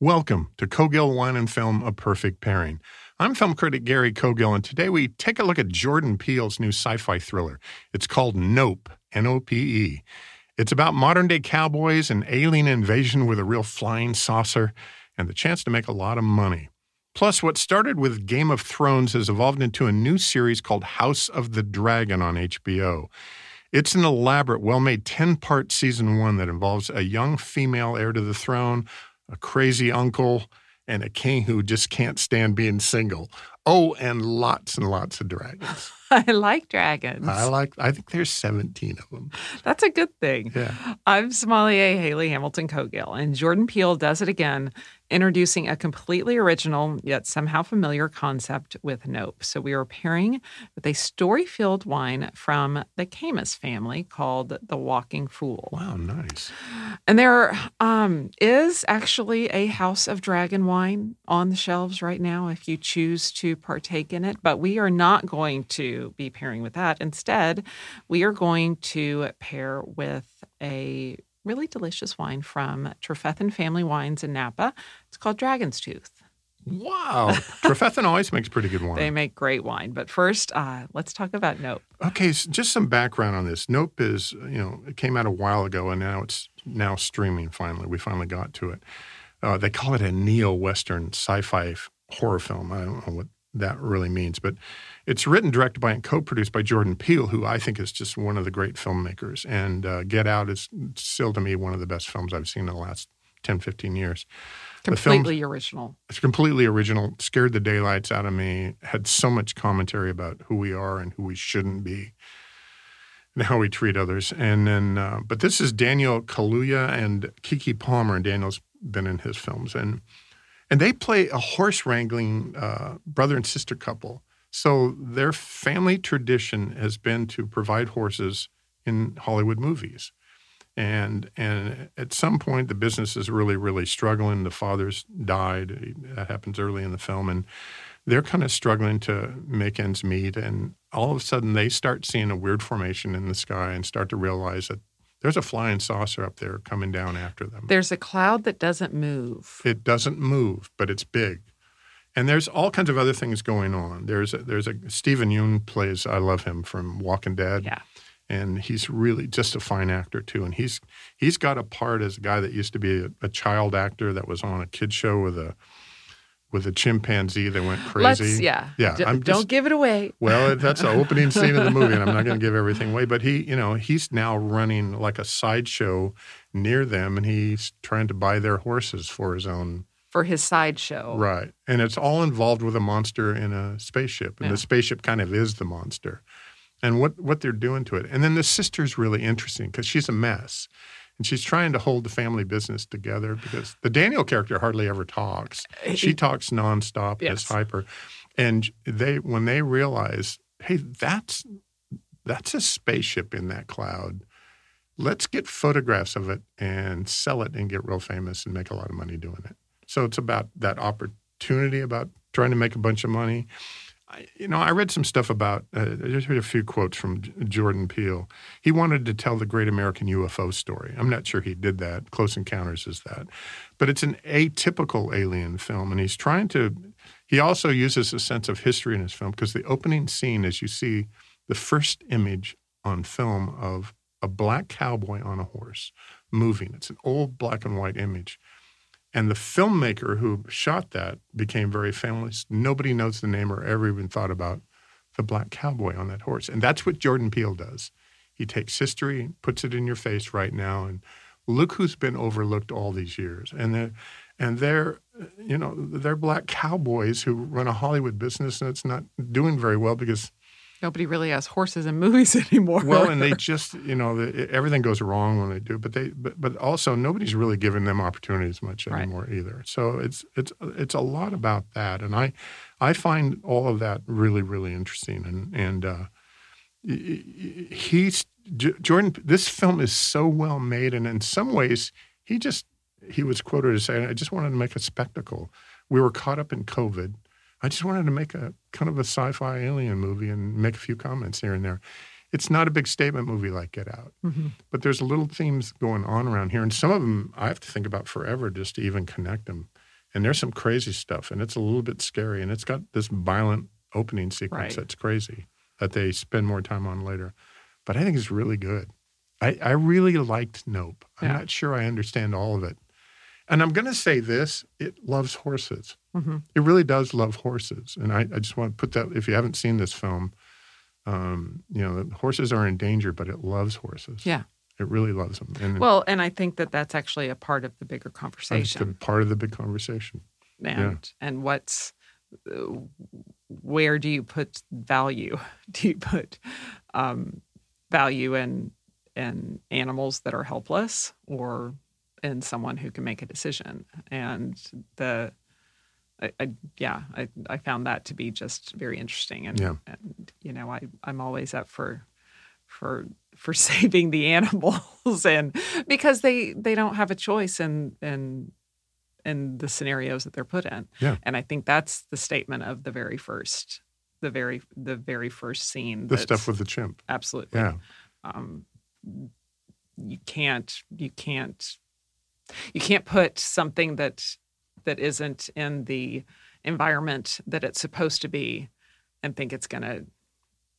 Welcome to Cogill Wine and Film A Perfect Pairing. I'm film critic Gary Cogill, and today we take a look at Jordan Peele's new sci fi thriller. It's called Nope, N O P E. It's about modern day cowboys and alien invasion with a real flying saucer and the chance to make a lot of money. Plus, what started with Game of Thrones has evolved into a new series called House of the Dragon on HBO. It's an elaborate, well made 10 part season one that involves a young female heir to the throne, a crazy uncle, and a king who just can't stand being single. Oh, and lots and lots of dragons. I like dragons. I like. I think there's 17 of them. That's a good thing. Yeah. I'm Sommelier Haley Hamilton Cogill, and Jordan Peele does it again introducing a completely original yet somehow familiar concept with Nope. So we are pairing with a story filled wine from the Caymus family called The Walking Fool. Wow, nice. And there um, is actually a House of Dragon wine on the shelves right now if you choose to partake in it, but we are not going to be pairing with that. Instead, we are going to pair with a really delicious wine from Trefethen Family Wines in Napa. It's called Dragon's Tooth. Wow. Trefethen always makes pretty good wine. They make great wine. But first, uh, let's talk about Nope. Okay, so just some background on this. Nope is, you know, it came out a while ago and now it's now streaming finally. We finally got to it. Uh, they call it a neo Western sci fi horror film. I don't know what that really means, but it's written, directed by, and co produced by Jordan Peele, who I think is just one of the great filmmakers. And uh, Get Out is still, to me, one of the best films I've seen in the last 10, 15 years. Completely original. It's completely original. Scared the daylights out of me. Had so much commentary about who we are and who we shouldn't be, and how we treat others. And then, uh, but this is Daniel Kaluuya and Keke Palmer, and Daniel's been in his films, and and they play a horse wrangling uh, brother and sister couple. So their family tradition has been to provide horses in Hollywood movies. And and at some point the business is really really struggling. The father's died. That happens early in the film. And they're kind of struggling to make ends meet. And all of a sudden they start seeing a weird formation in the sky and start to realize that there's a flying saucer up there coming down after them. There's a cloud that doesn't move. It doesn't move but it's big. And there's all kinds of other things going on. There's a, there's a Steven Yeun plays i love him from walking dead. Yeah. And he's really just a fine actor too. And he's he's got a part as a guy that used to be a, a child actor that was on a kid show with a with a chimpanzee that went crazy. Let's, yeah, yeah. D- don't give it away. Well, that's the opening scene of the movie, and I'm not going to give everything away. But he, you know, he's now running like a sideshow near them, and he's trying to buy their horses for his own for his sideshow. Right, and it's all involved with a monster in a spaceship, and Yeah. the spaceship kind of is the monster and what what they're doing to it. And then the sister's really interesting because she's a mess, and she's trying to hold the family business together because the Daniel character hardly ever talks. Uh, she talks nonstop. Yes. Is hyper, and they when they realize, hey, that's that's a spaceship in that cloud. Let's get photographs of it and sell it and get real famous and make a lot of money doing it. So it's about that opportunity, about trying to make a bunch of money. I, you know, I read some stuff about. Uh, I just read a few quotes from J- Jordan Peele. He wanted to tell the Great American UFO story. I'm not sure he did that. Close Encounters is that, but it's an atypical alien film, and he's trying to. He also uses a sense of history in his film because the opening scene, as you see, the first image on film of a black cowboy on a horse moving. It's an old black and white image And the filmmaker who shot that became very famous. Nobody knows the name or ever even thought about the black cowboy on that horse. And that's what Jordan Peele does. He takes history, and puts it in your face right now, and look who's been overlooked all these years. And they're, and they're, you know, they're black cowboys who run a Hollywood business and it's not doing very well because Nobody really has horses in movies anymore. well, and they just, you know, the, everything goes wrong when they do. But they, but, but also nobody's really giving them opportunities much Right. anymore either. So it's it's it's a lot about that, and I I find all of that really really interesting. And and uh, he's Jordan. This film is so well made, and in some ways, he just he was quoted as saying, "I just wanted to make a spectacle." We were caught up in COVID. I just wanted to make a kind of a sci-fi alien movie and make a few comments here and there. It's not a big statement movie like Get Out, Mhm. but there's little themes going on around here, and some of them I have to think about forever just to even connect them. And there's some crazy stuff, and it's a little bit scary, and it's got this violent opening sequence Right. that's crazy that they spend more time on later. But I think it's really good. I, I really liked Nope. I'm Yeah. not sure I understand all of it. And I'm going to say this it loves horses. Mhm. It really does love horses. And I, I just want to put that, if you haven't seen this film, um, you know, horses are in danger, but it loves horses. Yeah. It really loves them. And Well, and I think that that's actually a part of the bigger conversation. part of the big conversation. and and what's where do you put value? Do you put um, value in in animals that are helpless, or in someone who can make a decision? And the I, I, yeah, I, I found that to be just very interesting, and, Yeah. and you know, I I'm always up for for for saving the animals, and because they they don't have a choice in in in the scenarios that they're put in. Yeah. And I think that's the statement of the very first, the very the very first scene. The stuff with the chimp. absolutely. Yeah. Um, you can't you can't you can't put something that that isn't in the environment that it's supposed to be and think it's going to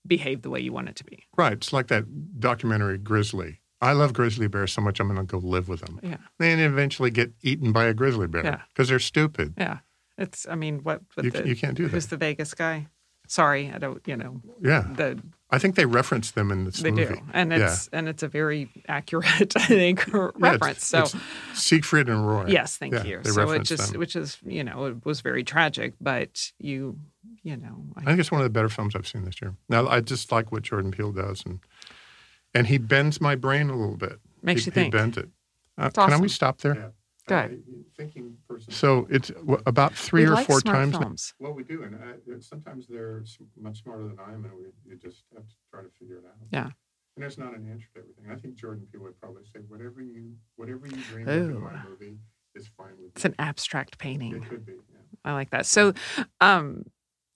behave the way you want it to be. Right. It's like that documentary Grizzly. I love grizzly bears so much I'm going to go live with them. Yeah. Then eventually get eaten by a grizzly bear Yeah. because they're stupid. Yeah. It's I mean what, what You, the, you can't do who's that. the Vegas guy? Sorry, I don't, you know, Yeah. the I think they reference them in this they movie. do. And Yeah. it's and it's a very accurate I think Yeah, it's- reference. so it's Siegfried and Roy. Yes, thank Yeah, you. they So it reference just, them. which is, you know, it was very tragic, but you, you know, I think it's one of the better films I've seen this year. Now, I just like what Jordan Peele does, and and he bends my brain a little bit. Makes he, you think. He bent it. Uh, It's Can we stop there? Go ahead. thinking person. So it's w- about three we or like four smart times. films. Well, we do, and I, sometimes they're much smarter than I am, and we you just have to try to figure it out. Yeah. And there's not an answer to everything. I think Jordan Peele would probably say, "Whatever you, whatever you dream of in my movie is fine with It's me." an abstract painting. It could be. Yeah. I like that. So, um,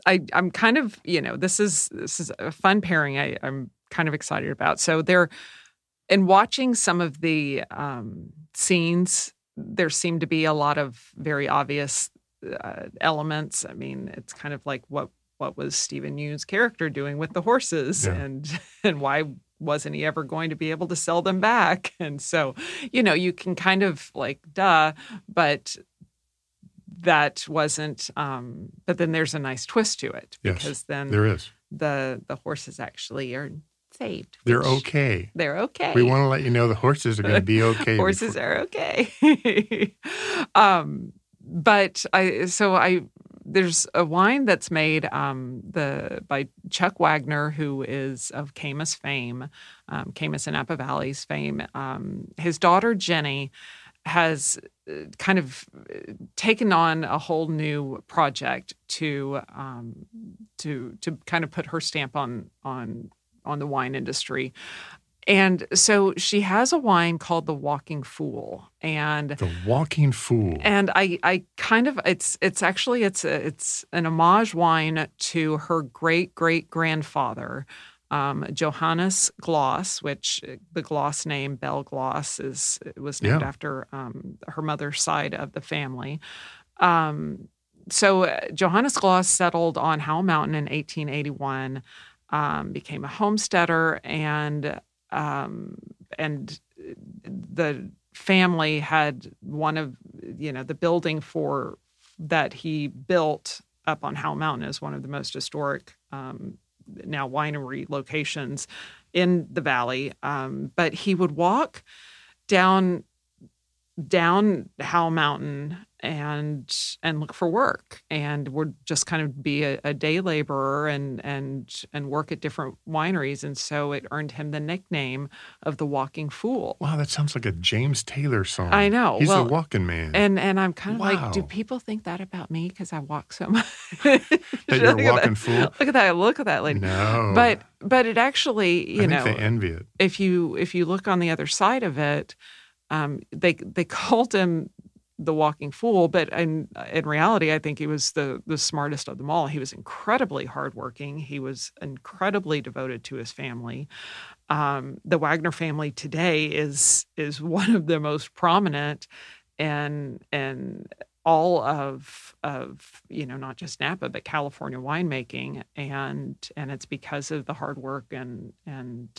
I I'm kind of you know this is this is a fun pairing. I I'm kind of excited about. So there, in watching some of the um, scenes, there seem to be a lot of very obvious uh, elements. I mean, it's kind of like what what was Steven Yeun's character doing with the horses, Yeah. and and why wasn't he ever going to be able to sell them back? And so, you know, you can kind of like duh, but that wasn't um but then there's a nice twist to it Yes, because then There is. the the horses actually are saved They're okay. they're okay We want to let you know the horses are going to be okay. horses before- are okay um but i so i there's a wine that's made um the by chuck wagner who is of Caymus fame um Caymus and napa valley's fame um his daughter jenny has uh, kind of uh, taken on a whole new project to um, to to kind of put her stamp on on on the wine industry. And so she has a wine called the Walking Fool, and The Walking Fool. and I I kind of it's it's actually it's a, it's an homage wine to her great great grandfather. Um, Johannes Glos, which uh, the Glos name Belle Glos is was named Yeah. after um, her mother's side of the family. Um, so uh, Johannes Glos settled on Howell Mountain in 1881, um, became a homesteader, and um, and the family had one of you know the building for that he built up on Howell Mountain is one of the most historic um, now winery locations in the valley. Um, but he would walk down down Howell Mountain and and look for work and would just kind of be a, a, day laborer and and and work at different wineries. And so it earned him the nickname of the walking fool. Wow that sounds like a james taylor song. I know. He's well, the walking man. and and i'm kind of wow. like do people think that about me because i walk so much? That you're a walking that. fool? Look at that look at that lady. No. But but it actually you I know they envy it. if you if you look on the other side of it um, they they called him the walking fool, but in in reality, I think he was the the smartest of them all. He was incredibly hardworking. He was incredibly devoted to his family. Um, the Wagner family today is is one of the most prominent and and all of of you know not just Napa but California winemaking and and it's because of the hard work and and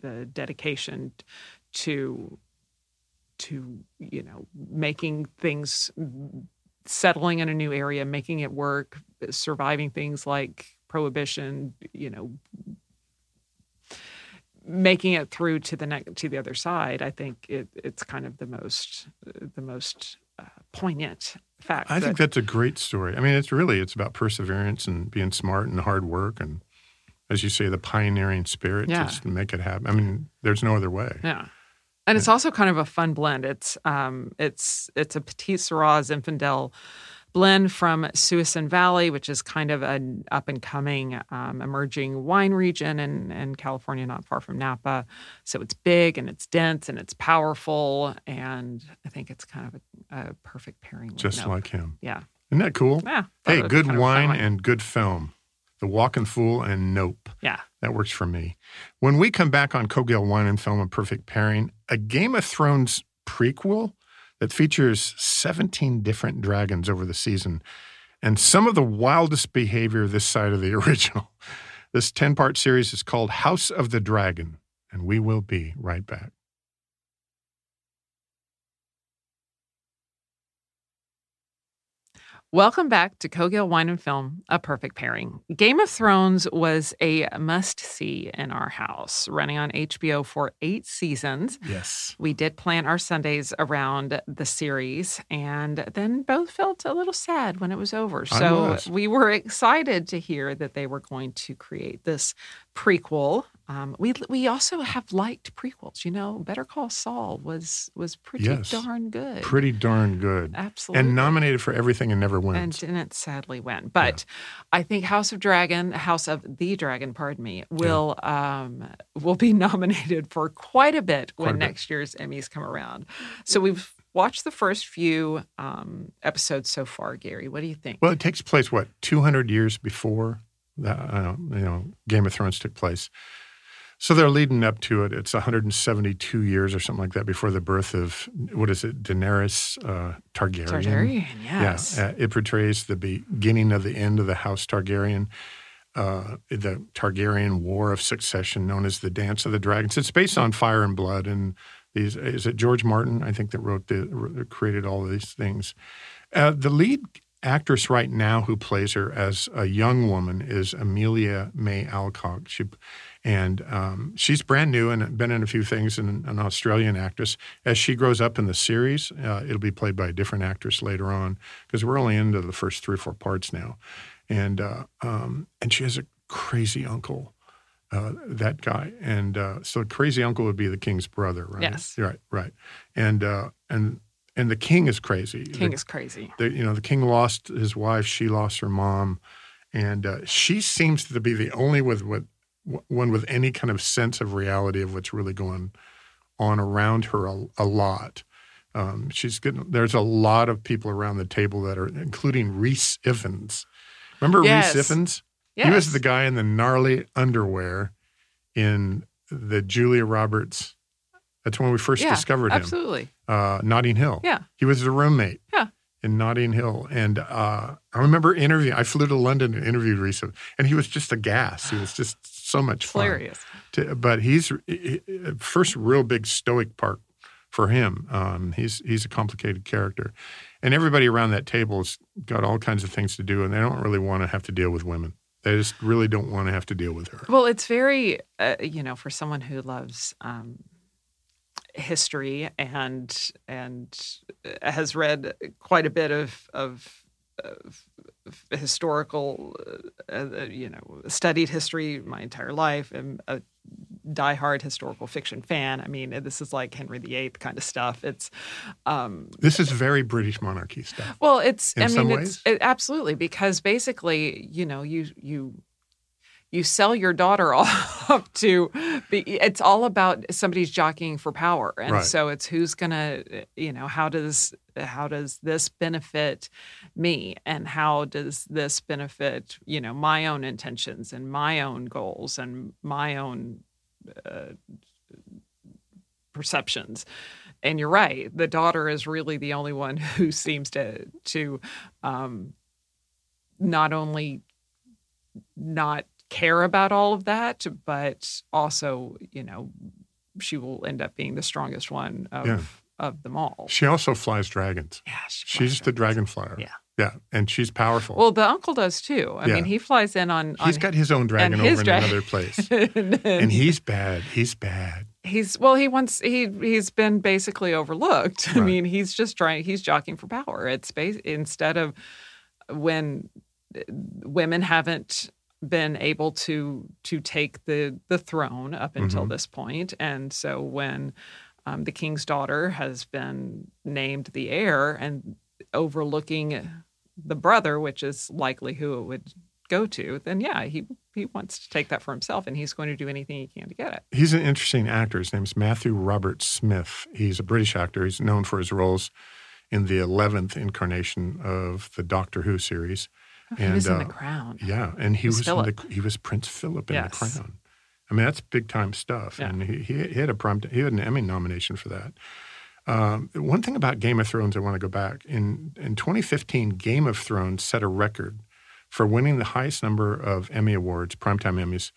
the dedication to to you know making things settling in a new area making it work surviving things like prohibition you know making it through to the next to the other side i think it, it's kind of the most the most uh, poignant fact i that, think that's a great story. I mean it's really it's about perseverance and being smart and hard work and as you say the pioneering spirit Yeah. to make it happen. I mean there's no other way. Yeah and it's also kind of a fun blend. It's um, it's it's a Petite Sirah Zinfandel blend from Suisun Valley, which is kind of an up and coming um, emerging wine region in, in California, not far from Napa. So it's big and it's dense and it's powerful, and I think it's kind of a, a perfect pairing. just like him yeah, isn't that cool yeah. hey Thought it was good kind of a fun wine and good film the walking fool and nope yeah. That works for me. When we come back on Cogill Wine and Film, a perfect pairing, a Game of Thrones prequel that features 17 different dragons over the season and some of the wildest behavior this side of the original. This 10 part series is called House of the Dragon, and we will be right back. Welcome back to Cogill Wine and Film, a perfect pairing. Game of Thrones was a must see in our house, running on HBO for eight seasons. Yes. We did plan our Sundays around the series and then both felt a little sad when it was over. So was. we were excited to hear that they were going to create this prequel. Um, we we also have liked prequels. You know, Better Call Saul was was pretty Yes. darn good. Pretty darn good. Absolutely. And nominated for everything and never and wins. didn't sadly win. But I think House of Dragon, House of the Dragon, pardon me, will um, will be nominated for quite a bit Quite when a bit. next year's Emmys come around. So we've watched the first few um, episodes so far. Gary, what do you think? Well, it takes place, what, 200 years before uh, you know, Game of Thrones took place. So they're leading up to it. It's 172 years or something like that before the birth of, what is it, Daenerys uh, Targaryen. Targaryen, yes. Yeah, uh, it portrays the beginning of the end of the House Targaryen, uh, the Targaryen War of Succession, known as the Dance of the Dragons. It's based on Fire and Blood, and these is it George Martin, I think, that wrote the created all of these things. Uh, the lead actress right now who plays her as a young woman is Amelia May Alcock. She and um, she's brand new and been in a few things and an Australian actress. As she grows up in the series, uh, it'll be played by a different actress later on because we're only into the first three or four parts now. And uh, um, and she has a crazy uncle, uh, that guy. And uh, so crazy uncle would be the king's brother, right? Yes. Right, right. And uh, and and the king is crazy. King The- is crazy. the, you know, the king lost his wife, she lost her mom, and uh, she seems to be the only with, with one with any kind of sense of reality of what's really going on around her a, a lot. Um, she's getting there's a lot of people around the table that are, including Rhys Ifans. Remember Yes. Rhys Ifans? Yes. He was the guy in the gnarly underwear in the Julia Roberts. That's when we first yeah, discovered him Absolutely. uh, Notting Hill. Yeah. He was a roommate. Yeah. In Notting Hill. And uh, I remember interviewing, I flew to London and interviewed Rhys, and he was just a gas. He was just so much fun. Hilarious. To, but he's he- he- first real big stoic part for him. Um, he's he's a complicated character, and everybody around that table's got all kinds of things to do, and they don't really want to have to deal with women. They just really don't want to have to deal with her. Well, it's very, uh, you know, for someone who loves um, history and and has read quite a bit of of, of historical, uh, uh, you know, studied history my entire life. I'm a diehard historical fiction fan. I mean, this is like Henry VIII kind of stuff. It's um, this is very British monarchy stuff. Well, it's In I mean, some it's it, absolutely because basically, you know, you you you sell your daughter off to be it's all about somebody's jockeying for power. And Right. so it's who's gonna you know how does how does this benefit me? And how does this benefit you know my own intentions and my own goals and my own uh, perceptions? And you're right the daughter is really the only one who seems to to um, not only not care about all of that, but also, you know, she will end up being the strongest one of Yeah. of them all. She also flies dragons. Yeah, she She's flies the dragon flyer. Yeah. yeah, and she's powerful. Well, the uncle does too. I Yeah. mean, he flies in on. on he's got his own dragon and over his in another place, and, and he's bad. He's bad. he's well. He wants he he's been basically overlooked. I mean, he's just trying. He's jockeying for power. It's bas- instead of when women haven't been able to to take the the throne up until Mhm. this point, and so when um, the king's daughter has been named the heir and overlooking the brother, which is likely who it would go to, then yeah, he he wants to take that for himself, and he's going to do anything he can to get it. He's an interesting actor. His name's Matthew Robert Smith. He's a British actor. He's known for his roles in the 11th incarnation of the Doctor Who series. He was in uh, the Crown. Yeah, and he He was was, in the, he was Prince Philip in Yes. The Crown. I mean, that's big time stuff, Yeah. and he, he he had a prime he had an Emmy nomination for that. Um, one thing about Game of Thrones, I want to go back in in 2015. Game of Thrones set a record for winning the highest number of Emmy awards, primetime Emmys,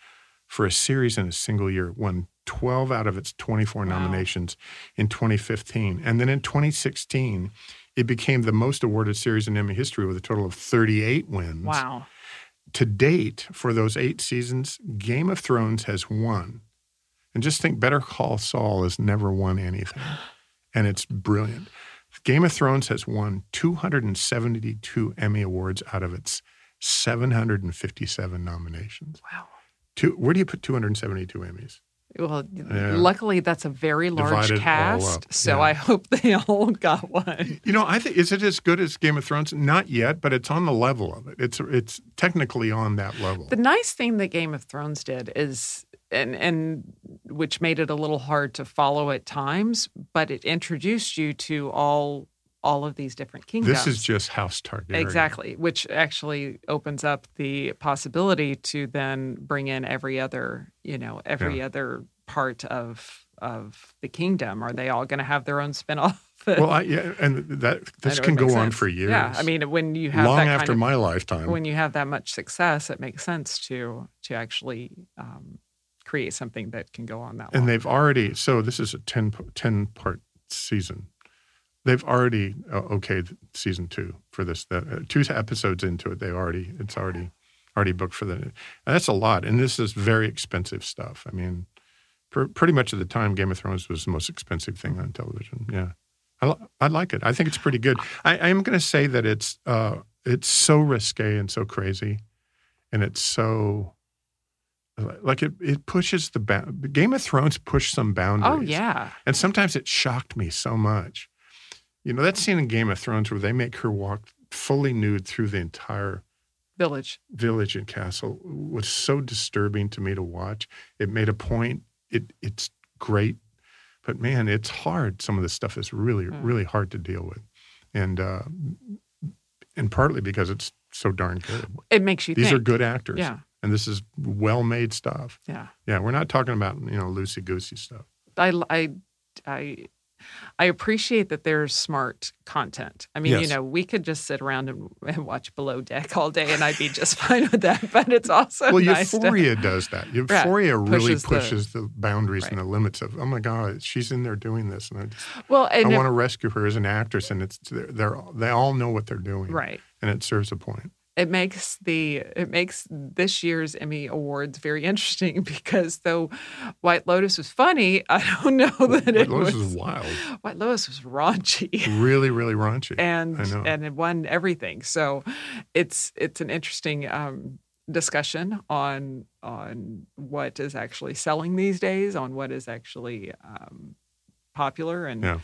for a series in a single year. It won 12 out of its 24 Wow. nominations in 2015, and then in 2016, it became the most awarded series in Emmy history with a total of 38 wins Wow. to date for those eight seasons, Game of Thrones has won. And just think Better Call Saul has never won anything. And it's brilliant. Game of Thrones has won 272 Emmy Awards out of its 757 nominations. Wow. Two, where do you put 272 Emmys? Well, Yeah. luckily that's a very large Divided cast, so yeah. I hope they all got one. You know, I think is it as good as Game of Thrones? Not yet, but it's on the level of it. It's it's technically on that level. The nice thing that Game of Thrones did is, and and which made it a little hard to follow at times, but it introduced you to all all of these different kingdoms. This is just House Targaryen. Exactly, which actually opens up the possibility to then bring in every other, you know, every other part of of the kingdom. Are they all going to have their own spinoff? Well, I, yeah, and that this can go makes on for years. Yeah, I mean, when you have long that after kind of, my lifetime. when you have that much success, it makes sense to to actually um, create something that can go on that long. and they've already so this is a 10, 10 part season. They've already uh, okayed season two for this. The, uh, two episodes into it, they already it's already already booked for the. And that's a lot, and this is very expensive stuff. I mean, pr- pretty much at the time, Game of Thrones was the most expensive thing on television. Yeah, I, I like it. I think it's pretty good. I, I am going to say that it's uh, it's so risque and so crazy, and it's so like it it pushes the ba- Game of Thrones pushed some boundaries. oh yeah, And sometimes it shocked me so much. You know, that scene in Game of Thrones where they make her walk fully nude through the entire village. village and castle was so disturbing to me to watch. It made a point. It it's great, but man, it's hard. Some of this stuff is really Mm. really hard to deal with, and uh, and partly because it's so darn good. It makes you These think. are good actors, Yeah, and this is well made stuff. yeah. Yeah, we're not talking about you know loosey goosey stuff. I, I, I, I appreciate that there's smart content. I mean, you know, we could just sit around and, and watch Below Deck all day, and I'd be just fine with that. But it's also well, nice to- Euphoria does that. Euphoria really pushes the- pushes the, boundaries and the limits of. Oh my God, she's in there doing this, and I just well, and I want to rescue her as an actress, and it's they're, they're they all know what they're doing, right. And it serves a point. It makes the it makes this year's Emmy awards very interesting because though White Lotus was funny, I don't know that White it Lotus was is wild, White Lotus was raunchy. really, really raunchy. and and it won everything. So it's it's an interesting um, discussion on on what is actually selling these days, on what is actually um, popular, and Yeah.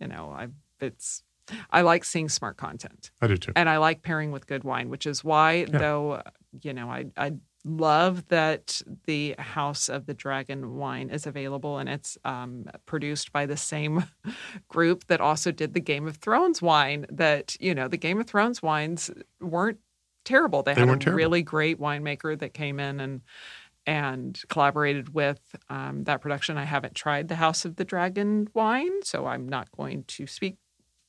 you know, I it's I like seeing smart content, I do too. and I like pairing with good wine, which is why though you know I I love that the House of the Dragon wine is available and it's um, produced by the same group that also did the Game of Thrones wine. That you know the Game of Thrones wines weren't terrible. They, They had a terrible. really great winemaker that came in and and collaborated with um, that production. I haven't tried the House of the Dragon wine, so I'm not going to speak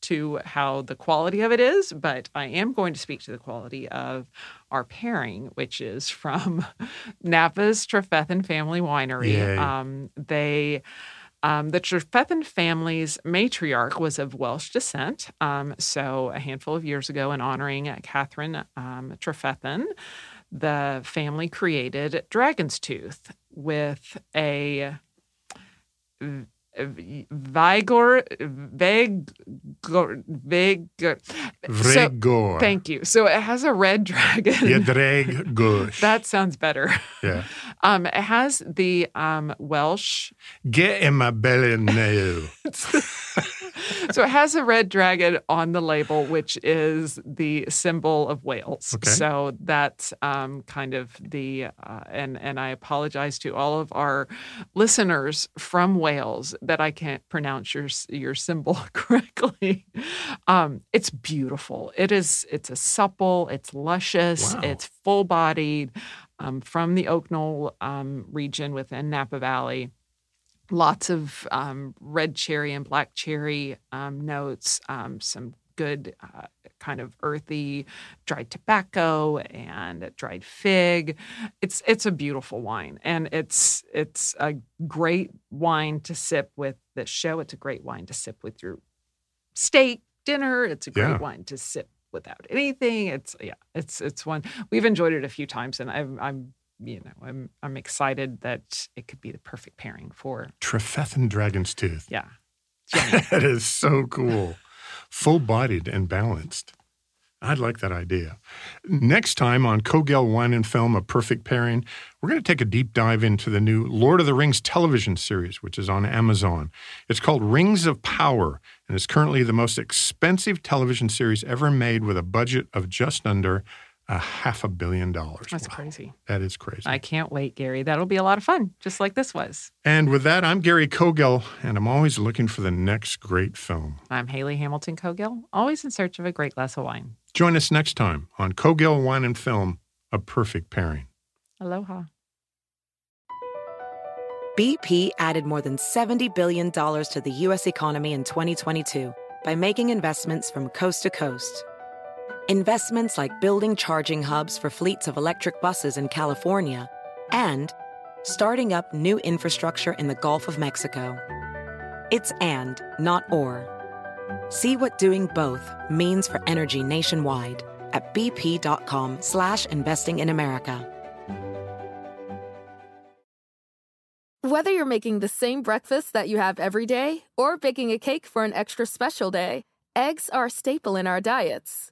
to how the quality of it is, but I am going to speak to the quality of our pairing, which is from Napa's Trefethen Family Winery. Um, they. Um, the Trefethen family's matriarch was of Welsh descent. Um, so, a handful of years ago, in honoring Catherine um, Trefethen, the family created Dragon's Tooth with a Vigor, Veg, Veg. So, thank you. So it has a red dragon. That sounds better. yeah. Um, it has the um, Welsh. Get in my belly now. So it has a red dragon on the label, which is the symbol of Wales. Okay. So that's um, kind of the uh, and and I apologize to all of our listeners from Wales that I can't pronounce your your symbol correctly. Um, it's beautiful. It is. It's a supple. It's luscious. Wow. It's full bodied. Um, from the Oak Knoll um, region within Napa Valley lots of um, red cherry and black cherry um, notes, um, some good uh, kind of earthy dried tobacco and dried fig. It's it's a beautiful wine, and it's it's a great wine to sip with the show. It's a great wine to sip with your steak dinner. It's a great Yeah. wine to sip without anything. It's yeah, it's it's one we've enjoyed it a few times, and I'm I'm you know I'm I'm excited that it could be the perfect pairing for Trefethen Dragon's Tooth. yeah. That is so cool. Full bodied and balanced. I'd like that idea. Next time on Cogill Wine and Film, A Perfect Pairing, we're going to take a deep dive into the new Lord of the Rings television series, which is on Amazon. It's called Rings of Power and is currently the most expensive television series ever made with a budget of just under a half a billion dollars. That's Wow. crazy. That is crazy. I can't wait, Gary. That'll be a lot of fun, just like this was. and with that, I'm Gary Cogill, and I'm always looking for the next great film. I'm Haley Hamilton Cogill, always in search of a great glass of wine. Join us next time on Cogill Wine and Film, A Perfect Pairing. Aloha. BP added more than $70 billion to the U.S. economy in 2022 by making investments from coast to coast. Investments like building charging hubs for fleets of electric buses in California and starting up new infrastructure in the Gulf of Mexico. It's and, not or. See what doing both means for energy nationwide at bp.com slash investing in America. Whether you're making the same breakfast that you have every day or baking a cake for an extra special day, eggs are a staple in our diets.